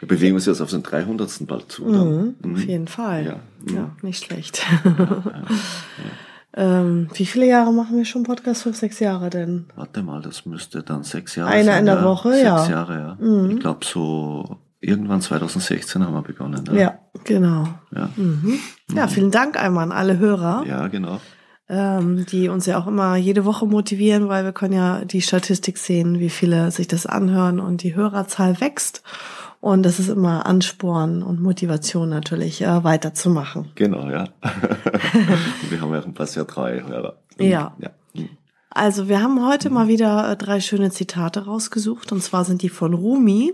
Wir bewegen uns jetzt auf den 300. bald zu. Mhm, mhm. Auf jeden Fall. Ja, mhm. ja nicht schlecht. Ja, ja, ähm, wie viele Jahre machen wir schon Podcast? Fünf, sechs Jahre denn? Warte mal, das müsste dann sechs Jahre Einer sein. in der Woche, sechs ja. Sechs Jahre, ja. Mhm. Ich glaube so irgendwann 2016 haben wir begonnen. Ja, genau. Ja. Mhm. ja, vielen Dank einmal an alle Hörer. Ja, genau ähm, die uns ja auch immer jede Woche motivieren, weil wir können ja die Statistik sehen, wie viele sich das anhören und die Hörerzahl wächst. Und das ist immer Ansporn und Motivation natürlich, äh, weiterzumachen. Genau, ja. wir haben ja ein paar sehr treue Hörer. Ja. ja. Also wir haben heute mal wieder äh, drei schöne Zitate rausgesucht. Und zwar sind die von Rumi.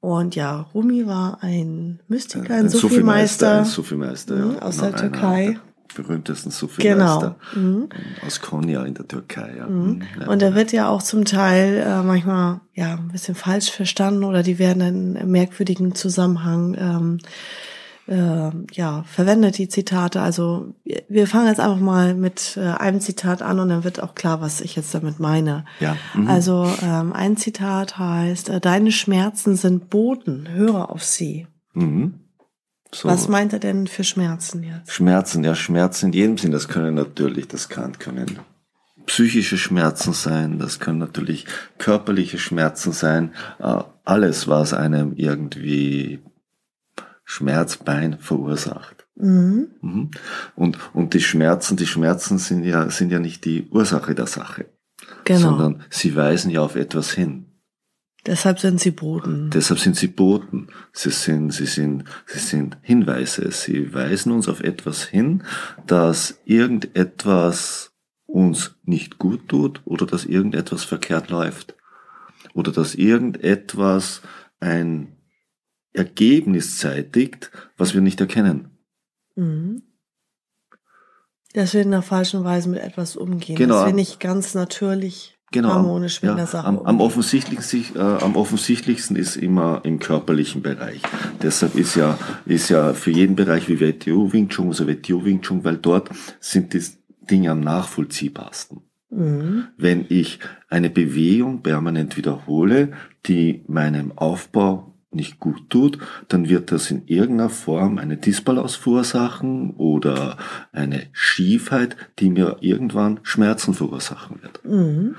Und ja, Rumi war ein Mystiker, ein, ein Sufi-Meister. Sufi-Meister, Sufi ja. Aus der Türkei berühmtesten Sufi-Meister genau. mhm. aus Konya in der Türkei. Ja. Mhm. mhm. Und er wird ja auch zum Teil äh, manchmal ja ein bisschen falsch verstanden oder die werden in einem merkwürdigen Zusammenhang ähm, äh, ja verwendet die Zitate. Also wir fangen jetzt einfach mal mit äh, einem Zitat an und dann wird auch klar, was ich jetzt damit meine. Ja. Mhm. Also ähm, ein Zitat heißt: äh, Deine Schmerzen sind Boten, höre auf sie. Mhm. So. Was meint er denn für Schmerzen jetzt? Schmerzen, ja, Schmerzen in jedem Sinn. Das können natürlich, das kann, können psychische Schmerzen sein, das können natürlich körperliche Schmerzen sein. Äh, alles, was einem irgendwie Schmerzbein verursacht. Mhm. mhm. Und, und die Schmerzen, die Schmerzen sind ja, sind ja nicht die Ursache der Sache. Genau. Sondern sie weisen ja auf etwas hin. Deshalb sind sie Boten. Deshalb sind sie Boten. Sie sind, sie sind, sie sind Hinweise. Sie weisen uns auf etwas hin, dass irgendetwas uns nicht gut tut oder dass irgendetwas verkehrt läuft. Oder dass irgendetwas ein Ergebnis zeitigt, was wir nicht erkennen. Mhm. Dass wir in der falschen Weise mit etwas umgehen. Genau. Dass wir nicht ganz natürlich genau, harmonisch mit ja, der Sache. Am, am, offensichtlichsten, äh, am offensichtlichsten ist immer im körperlichen Bereich. Deshalb ist ja, ist ja für jeden Bereich wie WTO Wing Chun, also WTO Wing Chun, weil dort sind die Dinge am nachvollziehbarsten. Mhm. Wenn ich eine Bewegung permanent wiederhole, die meinem Aufbau nicht gut tut, dann wird das in irgendeiner Form eine Disbalance verursachen oder eine Schiefheit, die mir irgendwann Schmerzen verursachen wird. Mhm.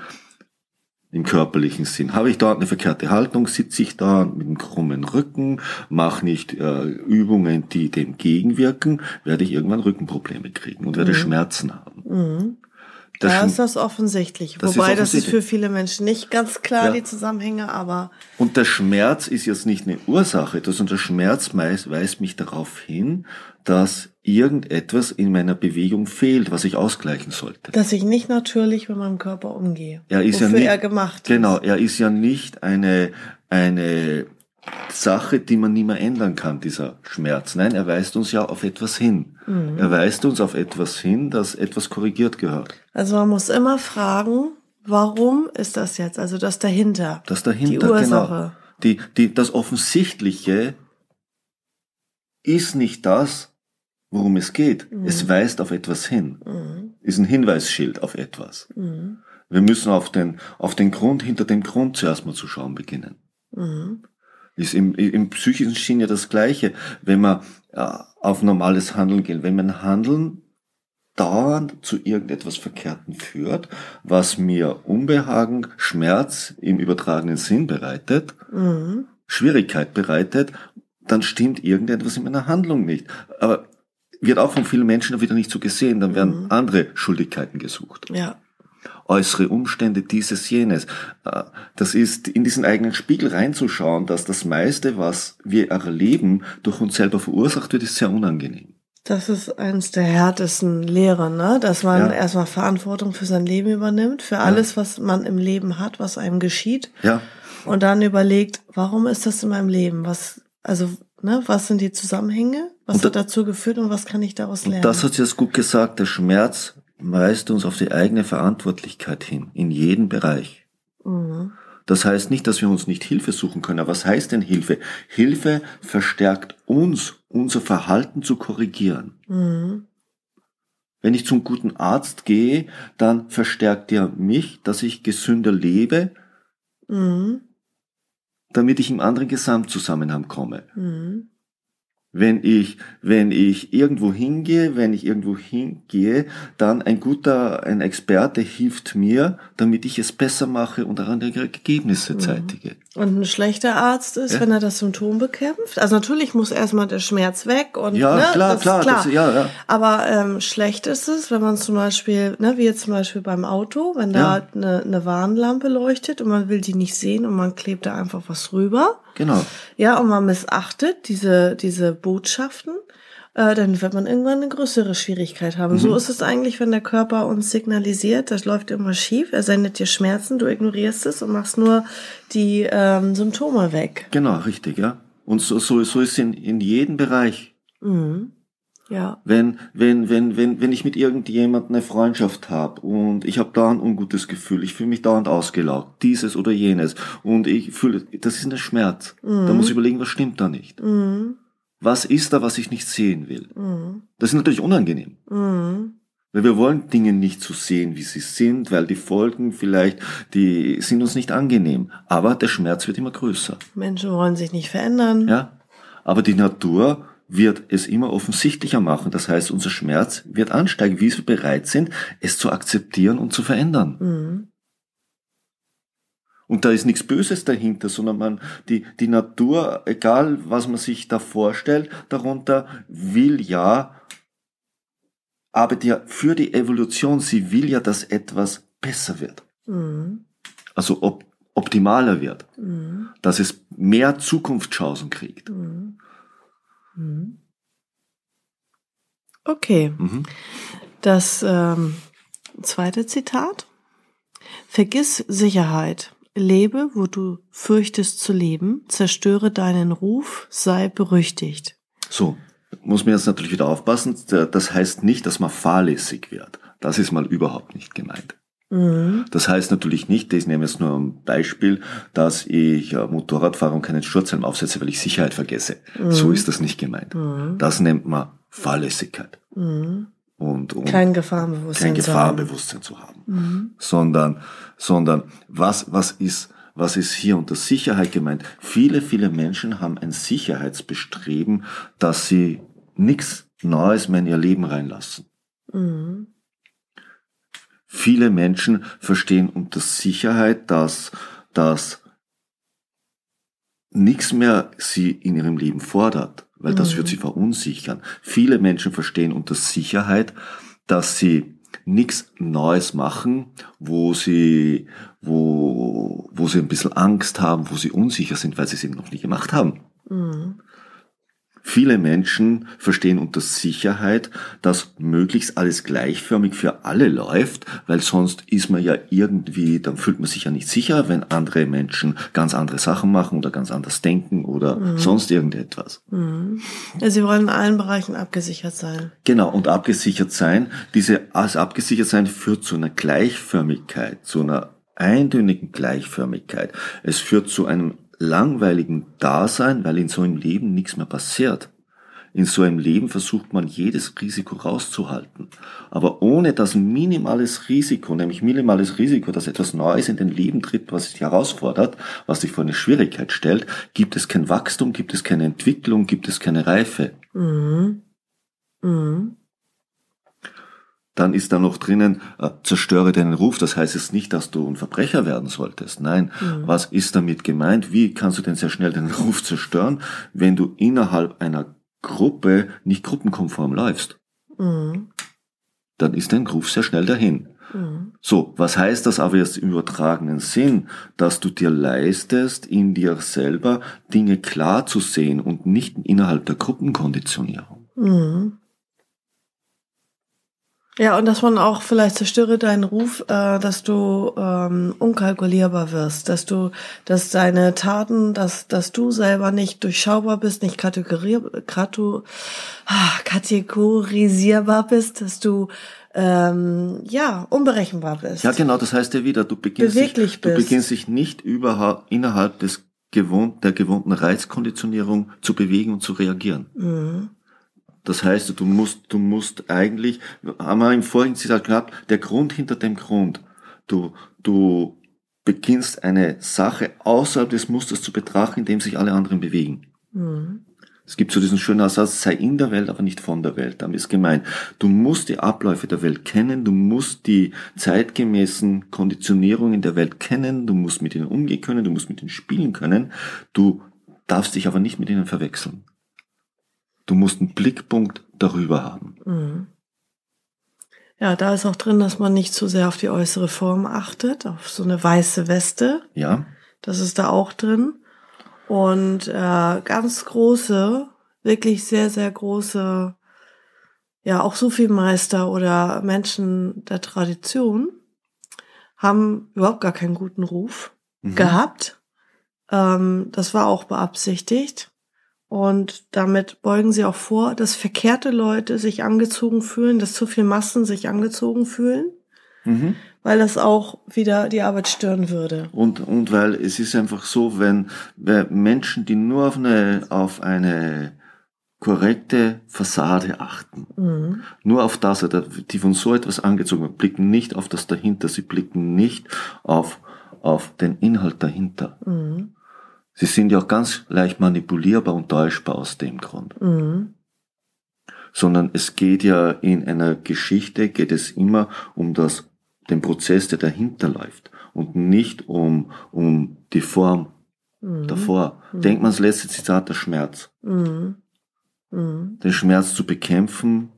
Im körperlichen Sinn. Habe ich dort eine verkehrte Haltung, sitze ich da mit einem krummen Rücken, mache nicht äh, Übungen, die dem gegenwirken, werde ich irgendwann Rückenprobleme kriegen und werde mhm. Schmerzen haben. Mhm. Das da ist das offensichtlich. Das Wobei, ist das ist für viele Menschen nicht ganz klar, ja. die Zusammenhänge, aber. Und der Schmerz ist jetzt nicht eine Ursache, sondern der Schmerz weist mich darauf hin, dass irgendetwas in meiner Bewegung fehlt, was ich ausgleichen sollte. Dass ich nicht natürlich mit meinem Körper umgehe. Er ist ja nicht, er gemacht. Genau, er ist ja nicht eine, eine Sache, die man nie mehr ändern kann, dieser Schmerz. Nein, er weist uns ja auf etwas hin. Mhm. Er weist uns auf etwas hin, dass etwas korrigiert gehört. Also man muss immer fragen, warum ist das jetzt? Also das dahinter. Das dahinter, die Ursache. genau. Die, die, das Offensichtliche ist nicht das, worum es geht. Mhm. Es weist auf etwas hin. Mhm. Ist ein Hinweisschild auf etwas. Mhm. Wir müssen auf den, auf den Grund, hinter dem Grund zuerst mal zu schauen beginnen. Ist im, im psychischen Sinn ja das Gleiche. Wenn man äh, auf normales Handeln geht, wenn mein Handeln dauernd zu irgendetwas Verkehrten führt, was mir Unbehagen, Schmerz im übertragenen Sinn bereitet, Mhm. Schwierigkeit bereitet, dann stimmt irgendetwas in meiner Handlung nicht. Aber wird auch von vielen Menschen wieder nicht so gesehen, dann werden Mhm. andere Schuldigkeiten gesucht Ja. Äußere Umstände, dieses, jenes. Äh, Das ist in diesen eigenen Spiegel reinzuschauen, dass das meiste, was wir erleben, durch uns selber verursacht wird, ist sehr unangenehm. Das ist eines der härtesten Lehren, ne? dass man Ja. erstmal Verantwortung für sein Leben übernimmt, für alles, was man im Leben hat, was einem geschieht. Ja, Und dann überlegt, warum ist das in meinem Leben? Was, also, ne, was sind die Zusammenhänge? Was Und hat dazu geführt und was kann ich daraus lernen? das hat sie jetzt gut gesagt. Der Schmerz weist uns auf die eigene Verantwortlichkeit hin, in jedem Bereich. mhm. Das heißt nicht, dass wir uns nicht Hilfe suchen können. Aber was heißt denn Hilfe? Hilfe verstärkt uns, unser Verhalten zu korrigieren. Mhm. Wenn ich zum guten Arzt gehe, dann verstärkt er mich, dass ich gesünder lebe, Mhm. damit ich im anderen Gesamtzusammenhang komme. Mhm. Wenn ich, wenn ich irgendwo hingehe, wenn ich irgendwo hingehe, dann ein guter, ein Experte hilft mir, damit ich es besser mache und andere Ergebnisse zeitige. Und ein schlechter Arzt ist, Ja. wenn er das Symptom bekämpft. Also natürlich muss erstmal der Schmerz weg und Ja, ne, klar, klar, klar. das- ja, ja. Aber ähm, schlecht ist es, wenn man zum Beispiel, ne, wie jetzt zum Beispiel beim Auto, wenn da Ja. eine, eine Warnlampe leuchtet und man will die nicht sehen und man klebt da einfach was rüber. Genau. Ja, und man missachtet diese, diese Botschaften, äh, dann wird man irgendwann eine größere Schwierigkeit haben. Mhm. So ist es eigentlich, wenn der Körper uns signalisiert, das läuft immer schief, er sendet dir Schmerzen, du ignorierst es und machst nur die ähm, Symptome weg. Genau, richtig, ja. Und so, so, so ist es in, in jedem Bereich. Mhm. Ja. Wenn, wenn, wenn, wenn, wenn ich mit irgendjemandem eine Freundschaft habe und ich habe da ein ungutes Gefühl, ich fühle mich dauernd ausgelaugt, dieses oder jenes, und ich fühle, das ist ein Schmerz. Da muss ich überlegen, was stimmt da nicht. Mhm. Was ist da, was ich nicht sehen will? Mhm. Das ist natürlich unangenehm. Mhm. Weil wir wollen Dinge nicht so sehen, wie sie sind, weil die Folgen vielleicht, die sind uns nicht angenehm. Aber der Schmerz wird immer größer. Menschen wollen sich nicht verändern. Ja? Aber die Natur wird es immer offensichtlicher machen. Das heißt, unser Schmerz wird ansteigen, wie wir bereit sind, es zu akzeptieren und zu verändern. Mhm. Und da ist nichts Böses dahinter, sondern man, die, die Natur, egal was man sich da vorstellt, darunter will ja, arbeitet ja für die Evolution, sie will ja, dass etwas besser wird. Mhm. Also op optimaler wird. Mhm. Dass es mehr Zukunftschancen kriegt. Mhm. Mhm. Okay. Mhm. Das ähm, zweite Zitat. Vergiss Sicherheit. Lebe, wo du fürchtest zu leben. Zerstöre deinen Ruf. Sei berüchtigt. So, muss man jetzt natürlich wieder aufpassen. Das heißt nicht, dass man fahrlässig wird. Das ist mal überhaupt nicht gemeint. Mhm. Das heißt natürlich nicht, ich nehme jetzt nur ein Beispiel, dass ich äh, Motorrad fahre und keinen Schutzhelm aufsetze, weil ich Sicherheit vergesse. So ist das nicht gemeint. Mhm. Das nennt man Fahrlässigkeit. Mhm. Und, und Kein Gefahrenbewusstsein. kein zu haben. Gefahrenbewusstsein zu haben. Mhm. Sondern, sondern was, was ist, was ist hier unter Sicherheit gemeint? Viele, viele Menschen haben ein Sicherheitsbestreben, dass sie nichts Neues mehr in ihr Leben reinlassen. Mhm. Viele Menschen verstehen unter Sicherheit, dass, dass nichts mehr sie in ihrem Leben fordert, weil das Mhm. wird sie verunsichern. Viele Menschen verstehen unter Sicherheit, dass sie nichts Neues machen, wo sie, wo, wo sie ein bisschen Angst haben, wo sie unsicher sind, weil sie es eben noch nie gemacht haben. Mhm. Viele Menschen verstehen unter Sicherheit, dass möglichst alles gleichförmig für alle läuft, weil sonst ist man ja irgendwie, dann fühlt man sich ja nicht sicher, wenn andere Menschen ganz andere Sachen machen oder ganz anders denken oder sonst irgendetwas. Mhm. Ja, sie wollen in allen Bereichen abgesichert sein. Genau, und abgesichert sein, diese als abgesichert sein führt zu einer Gleichförmigkeit, zu einer eintönigen Gleichförmigkeit. Es führt zu einem langweiligen Dasein, weil in so einem Leben nichts mehr passiert. In so einem Leben versucht man jedes Risiko rauszuhalten. Aber ohne das minimales Risiko, nämlich minimales Risiko, dass etwas Neues in den Leben tritt, was sich herausfordert, was sich vor eine Schwierigkeit stellt, gibt es kein Wachstum, gibt es keine Entwicklung, gibt es keine Reife. Mhm. Mhm. Dann ist da noch drinnen, äh, zerstöre deinen Ruf. Das heißt jetzt nicht, dass du ein Verbrecher werden solltest. Nein, was ist damit gemeint? Wie kannst du denn sehr schnell deinen Ruf zerstören, wenn du innerhalb einer Gruppe nicht gruppenkonform läufst? Mhm. Dann ist dein Ruf sehr schnell dahin. Mhm. So, was heißt das aber jetzt im übertragenen Sinn? Dass du dir leistest, in dir selber Dinge klar zu sehen und nicht innerhalb der Gruppenkonditionierung. Ja, und dass man auch vielleicht zerstöre deinen Ruf, äh, dass du ähm, unkalkulierbar wirst, dass du, dass deine Taten, dass, dass du selber nicht durchschaubar bist, nicht kategorier, kratu, ah, kategorisierbar bist, dass du ähm, ja unberechenbar bist. Ja, genau, das heißt ja wieder, du beginnst, Beweglich dich, du bist. beginnst dich nicht überhaupt innerhalb des gewohnt, der gewohnten Reizkonditionierung zu bewegen und zu reagieren. Mhm. Das heißt, du musst, du musst eigentlich, haben wir im vorigen Zitat gehabt, der Grund hinter dem Grund. Du, du beginnst eine Sache außerhalb des Musters zu betrachten, in dem sich alle anderen bewegen. Mhm. Es gibt so diesen schönen Aussatz, sei in der Welt, aber nicht von der Welt. Damit ist gemeint, du musst die Abläufe der Welt kennen, du musst die zeitgemäßen Konditionierungen der Welt kennen, du musst mit ihnen umgehen können, du musst mit ihnen spielen können, du darfst dich aber nicht mit ihnen verwechseln. Du musst einen Blickpunkt darüber haben. Mhm. Ja, da ist auch drin, dass man nicht zu sehr auf die äußere Form achtet, auf so eine weiße Weste. Ja? Das ist da auch drin. Und äh, ganz große, wirklich sehr, sehr große, ja, auch Sufi-Meister oder Menschen der Tradition haben überhaupt gar keinen guten Ruf Mhm. gehabt. Ähm, das war auch beabsichtigt. Und damit beugen sie auch vor, dass verkehrte Leute sich angezogen fühlen, dass zu viel Massen sich angezogen fühlen, Mhm. weil das auch wieder die Arbeit stören würde. Und, und weil es ist einfach so, wenn, Menschen, die nur auf eine, auf eine korrekte Fassade achten, Mhm. nur auf das, die von so etwas angezogen werden, blicken nicht auf das dahinter, sie blicken nicht auf, auf den Inhalt dahinter. Mhm. Sie sind ja auch ganz leicht manipulierbar und täuschbar aus dem Grund. Mhm. Sondern es geht ja in einer Geschichte, geht es immer um das, den Prozess, der dahinter läuft und nicht um, um die Form Mhm. davor. Denkt man das letzte Zitat, der Schmerz. Mhm. Mhm. Den Schmerz zu bekämpfen,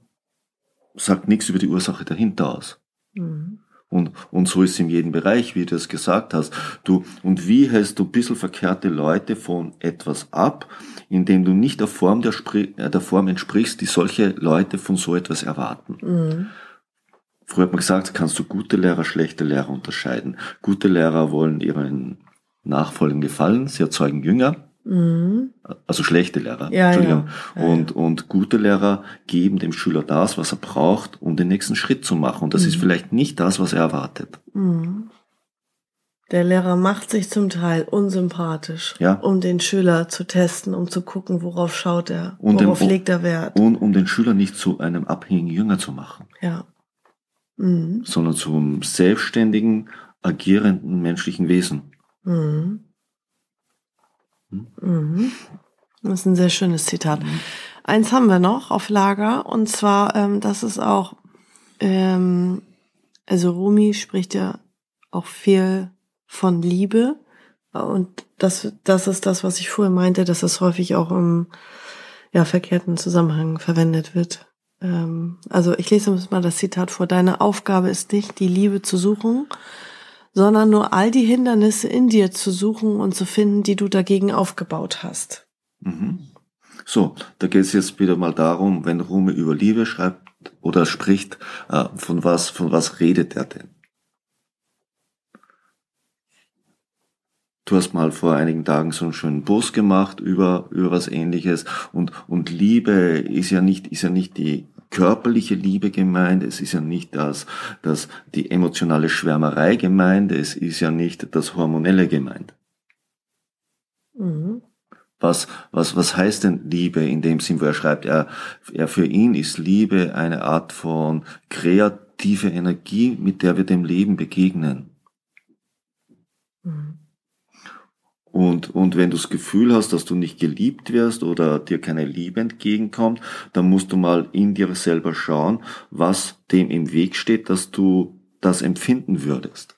sagt nichts über die Ursache dahinter aus. Mhm. Und, und so ist es in jedem Bereich, wie du es gesagt hast. Du, und wie hältst du ein bisschen verkehrte Leute von etwas ab, indem du nicht der Form, der, äh, der Form entsprichst, die solche Leute von so etwas erwarten? Mhm. Früher hat man gesagt, kannst du gute Lehrer, schlechte Lehrer unterscheiden. Gute Lehrer wollen ihren Nachfolgern gefallen, sie erzeugen Jünger, Mhm. also schlechte Lehrer, Ja, Entschuldigung. ja. Und, und gute Lehrer geben dem Schüler das, was er braucht, um den nächsten Schritt zu machen. Und das ist Mhm. vielleicht nicht das, was er erwartet. Mhm. Der Lehrer macht sich zum Teil unsympathisch, Ja. um den Schüler zu testen, um zu gucken, worauf schaut er, Und worauf legt er Wert. Und um den Schüler nicht zu einem abhängigen Jünger zu machen, Ja. Mhm. sondern zum selbstständigen, agierenden menschlichen Wesen. Mhm. Hm? Mhm. Das ist ein sehr schönes Zitat. Eins haben wir noch auf Lager und zwar, ähm, das ist auch, ähm, also Rumi spricht ja auch viel von Liebe und das, das ist das, was ich vorher meinte, dass das häufig auch im ja, verkehrten Zusammenhang verwendet wird. Ähm, also ich lese uns mal das Zitat vor. Deine Aufgabe ist nicht, die Liebe zu suchen, sondern nur all die Hindernisse in dir zu suchen und zu finden, die du dagegen aufgebaut hast. Mhm. So, da geht es jetzt wieder mal darum, wenn Rumi über Liebe schreibt oder spricht, äh, von was, von was redet er denn? Du hast mal vor einigen Tagen so einen schönen Post gemacht über, über was ähnliches und, und Liebe ist ja nicht, ist ja nicht die körperliche Liebe gemeint, es ist ja nicht das, das, die emotionale Schwärmerei gemeint, es ist ja nicht das Hormonelle gemeint. Mhm. Was, was, was heißt denn Liebe in dem Sinn, wo er schreibt, er, er für ihn ist Liebe eine Art von kreative Energie, mit der wir dem Leben begegnen. Mhm. Und, und wenn du das Gefühl hast, dass du nicht geliebt wirst oder dir keine Liebe entgegenkommt, dann musst du mal in dir selber schauen, was dem im Weg steht, dass du das empfinden würdest.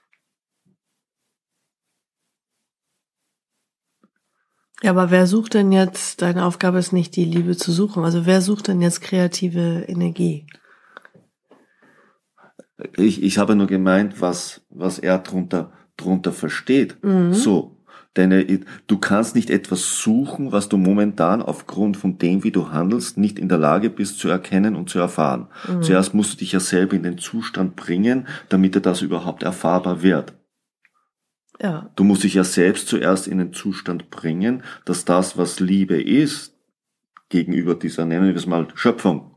Ja, aber wer sucht denn jetzt, deine Aufgabe ist nicht die Liebe zu suchen, also wer sucht denn jetzt kreative Energie? Ich, ich habe nur gemeint, was, was er drunter, drunter versteht. Mhm. So, Deine, du kannst nicht etwas suchen, was du momentan aufgrund von dem, wie du handelst, nicht in der Lage bist zu erkennen und zu erfahren. Mhm. Zuerst musst du dich ja selber in den Zustand bringen, damit dir das überhaupt erfahrbar wird. Ja. Du musst dich ja selbst zuerst in den Zustand bringen, dass das, was Liebe ist, gegenüber dieser, nennen wir es mal, Schöpfung,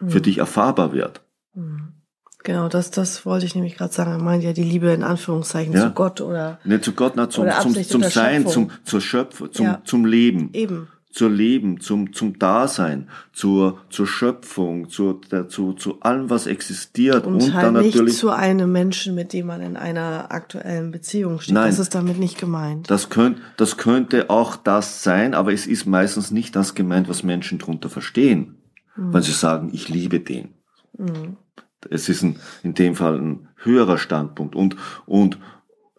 mhm. für dich erfahrbar wird. Mhm. Genau, das, das wollte ich nämlich gerade sagen. Er meint ja die Liebe in Anführungszeichen ja. zu Gott oder. Ne, zu Gott, na, zum, zum, zum Sein, zum, zur Schöpfung, zum, ja. zum Leben. Eben. Zur Leben, zum, zum Dasein, zur, zur Schöpfung, zur, der, zu, zu allem, was existiert. Und, und halt dann natürlich. Nicht zu einem Menschen, mit dem man in einer aktuellen Beziehung steht. Nein, das ist damit nicht gemeint. Das könnte, das könnte auch das sein, aber es ist meistens nicht das gemeint, was Menschen drunter verstehen. Mhm. Wenn sie sagen, ich liebe den. Mhm. Es ist ein, in dem Fall ein höherer Standpunkt und, und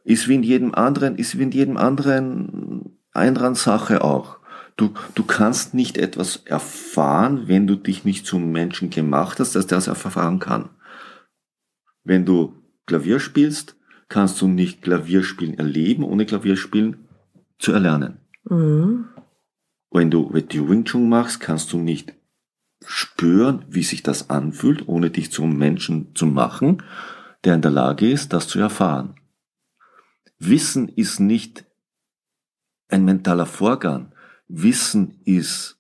ist wie in jedem anderen, ist wie in jedem anderen anderen Sache auch. Du, du kannst nicht etwas erfahren, wenn du dich nicht zum Menschen gemacht hast, dass der es erfahren kann. Wenn du Klavier spielst, kannst du nicht Klavierspielen erleben, ohne Klavierspielen zu erlernen. Mhm. Wenn du wenn du Wing Chun machst, kannst du nicht spüren, wie sich das anfühlt, ohne dich zum Menschen zu machen, der in der Lage ist, das zu erfahren. Wissen ist nicht ein mentaler Vorgang. Wissen ist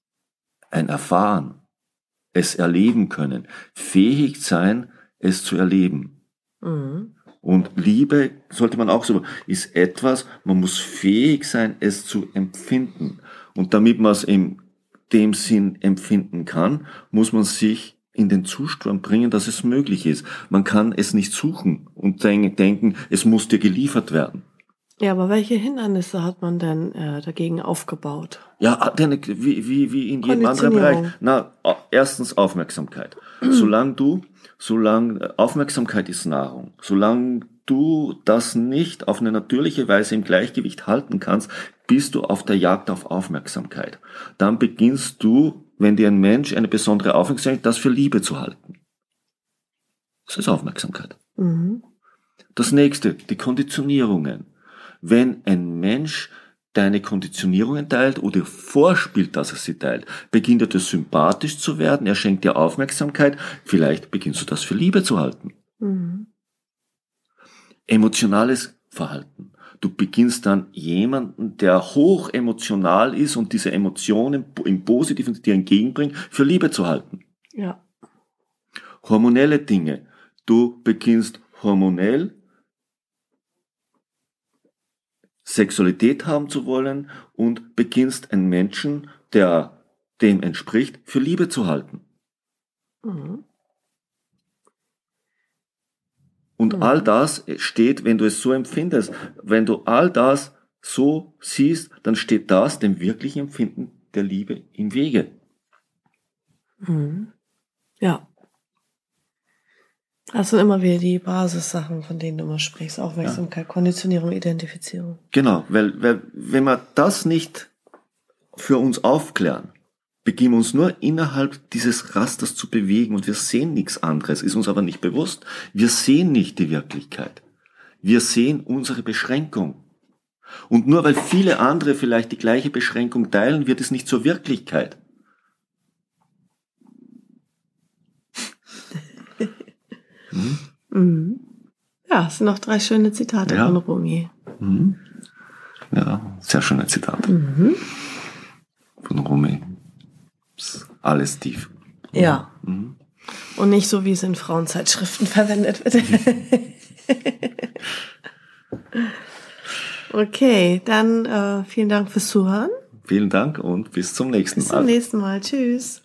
ein Erfahren, es erleben können, fähig sein, es zu erleben. Mhm. Und Liebe sollte man auch so, ist etwas, man muss fähig sein, es zu empfinden. Und damit man es im dem Sinn empfinden kann, muss man sich in den Zustand bringen, dass es möglich ist. Man kann es nicht suchen und denken, es muss dir geliefert werden. Ja, aber welche Hindernisse hat man denn äh, dagegen aufgebaut? Ja, denn, wie, wie, wie in jedem anderen Bereich. Na, erstens Aufmerksamkeit. solange du, solange Aufmerksamkeit ist Nahrung, solange du das nicht auf eine natürliche Weise im Gleichgewicht halten kannst, bist du auf der Jagd auf Aufmerksamkeit. Dann beginnst du, wenn dir ein Mensch eine besondere Aufmerksamkeit, das für Liebe zu halten. Das ist Aufmerksamkeit. Mhm. Das nächste, die Konditionierungen. Wenn ein Mensch deine Konditionierungen teilt oder vorspielt, dass er sie teilt, beginnt er das sympathisch zu werden, er schenkt dir Aufmerksamkeit, vielleicht beginnst du das für Liebe zu halten. Mhm. Emotionales Verhalten. Du beginnst dann jemanden, der hoch emotional ist und diese Emotionen im Positiven dir entgegenbringt, für Liebe zu halten. Ja. Hormonelle Dinge. Du beginnst hormonell Sexualität haben zu wollen und beginnst einen Menschen, der dem entspricht, für Liebe zu halten. Mhm. Und mhm. all das steht, wenn du es so empfindest, wenn du all das so siehst, dann steht das dem wirklichen Empfinden der Liebe im Wege. Mhm. Ja. Das sind immer wieder die Basissachen, von denen du immer sprichst. Aufmerksamkeit, ja. Konditionierung, Identifizierung. Genau, weil, weil wenn wir das nicht für uns aufklären, beginnen uns nur innerhalb dieses Rasters zu bewegen und wir sehen nichts anderes, ist uns aber nicht bewusst. Wir sehen nicht die Wirklichkeit. Wir sehen unsere Beschränkung. Und nur weil viele andere vielleicht die gleiche Beschränkung teilen, wird es nicht zur Wirklichkeit. hm? mhm. Ja, es sind noch drei schöne Zitate ja. von Rumi. Mhm. Ja, sehr schöne Zitate. Mhm. Von Rumi alles tief. Ja. Mhm. Und nicht so, wie es in Frauenzeitschriften verwendet wird. okay, dann äh, vielen Dank fürs Zuhören. Vielen Dank und bis zum nächsten Mal. Bis zum nächsten Mal. Tschüss.